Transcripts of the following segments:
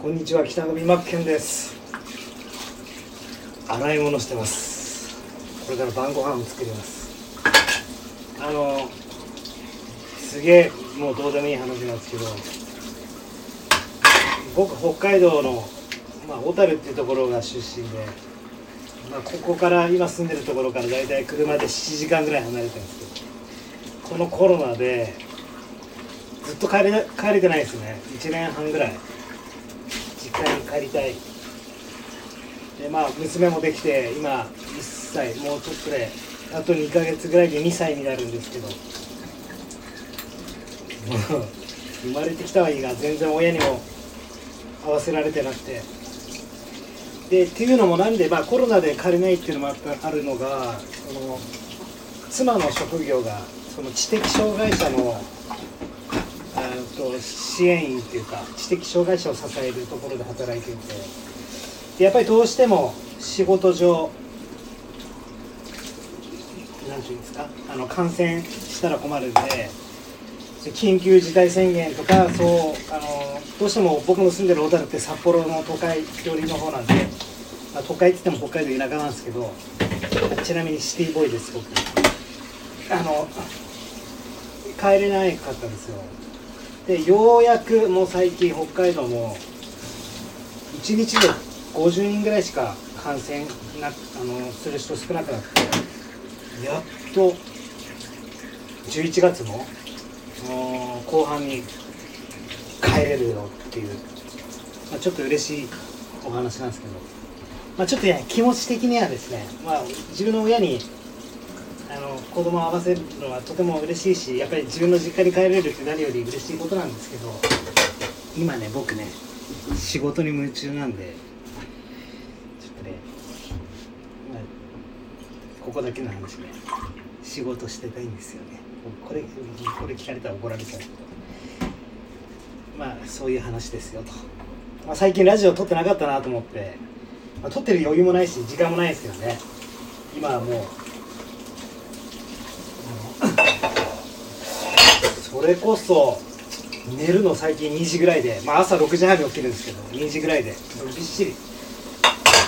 こんにちは北上真剣です。洗い物してます。これから晩ご飯を作ります。あのすげえもうどうでもいい話なんですけど僕北海道の、まあ、小樽っていうところが出身で、まあ、ここから今住んでるところから大体車で7時間ぐらい離れてるんですけどこのコロナでずっと帰れ帰れてないですね。1年半ぐらい。帰りたい。でまあ娘もできて今1歳もうちょっとであと2ヶ月ぐらいで2歳になるんですけど。生まれてきたはいいが全然親にも合わせられてなくて。でっていうのもなんで、まあ、コロナで帰れないっていうのもあるのがその妻の職業がその知的障害者の支援員っていうか知的障害者を支えるところで働いていてでやっぱりどうしても仕事上なんていうんですかあの感染したら困るんで緊急事態宣言とかそうあのどうしても僕の住んでる小樽って札幌の都会寄りの方なんで、まあ、都会って言っても北海道田舎なんですけどちなみにシティボーイです僕。あの帰れないかったんですよ。でようやくもう最近北海道も1日で50人ぐらいしか感染なあのする人少なくなってやっと11月のあー後半に帰れるよっていう、まあ、ちょっと嬉しいお話なんですけど、まあ、ちょっとね気持ち的にはですね、まあ、自分の親にあの子供を会わせるのはとても嬉しいしやっぱり自分の実家に帰れるって何より嬉しいことなんですけど今ね僕ね仕事に夢中なんでちょっとね、まあ、ここだけの話ね。仕事してたいんですよね。これこれ聞かれたら怒られちゃうけど。まあそういう話ですよと、まあ、最近ラジオ撮ってなかったなと思って、まあ、撮ってる余裕もないし時間もないですよね。今はもうそれこそ寝るの最近2時ぐらいで、まあ、朝6時半に起きるんですけど2時ぐらいでびっしり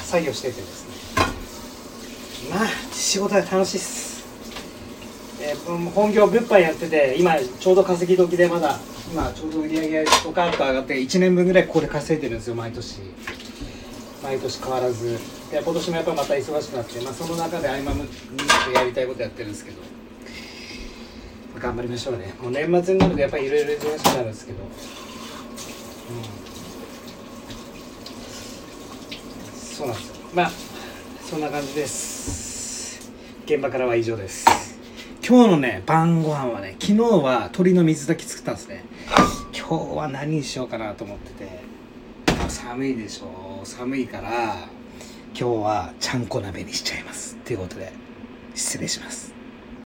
作業しててですね。まあ仕事は楽しいっす、えー本業物販やってて今ちょうど稼ぎ時でまだ今ちょうど売り上げとかと上がって1年分ぐらいここで稼いでるんですよ毎年。毎年変わらず。で今年もやっぱまた忙しくなって、まあ、その中で合間にやりたいことやってるんですけど。頑張りましょうね。もう年末になるとやっぱりいろいろ忙しくなるんですけど、うん、そうなんですよ。まあそんな感じです。現場からは以上です。今日のね晩ご飯はね昨日は鶏の水炊き作ったんですね。今日は何にしようかなと思ってて。寒いでしょ寒いから今日はちゃんこ鍋にしちゃいます。ということで失礼します。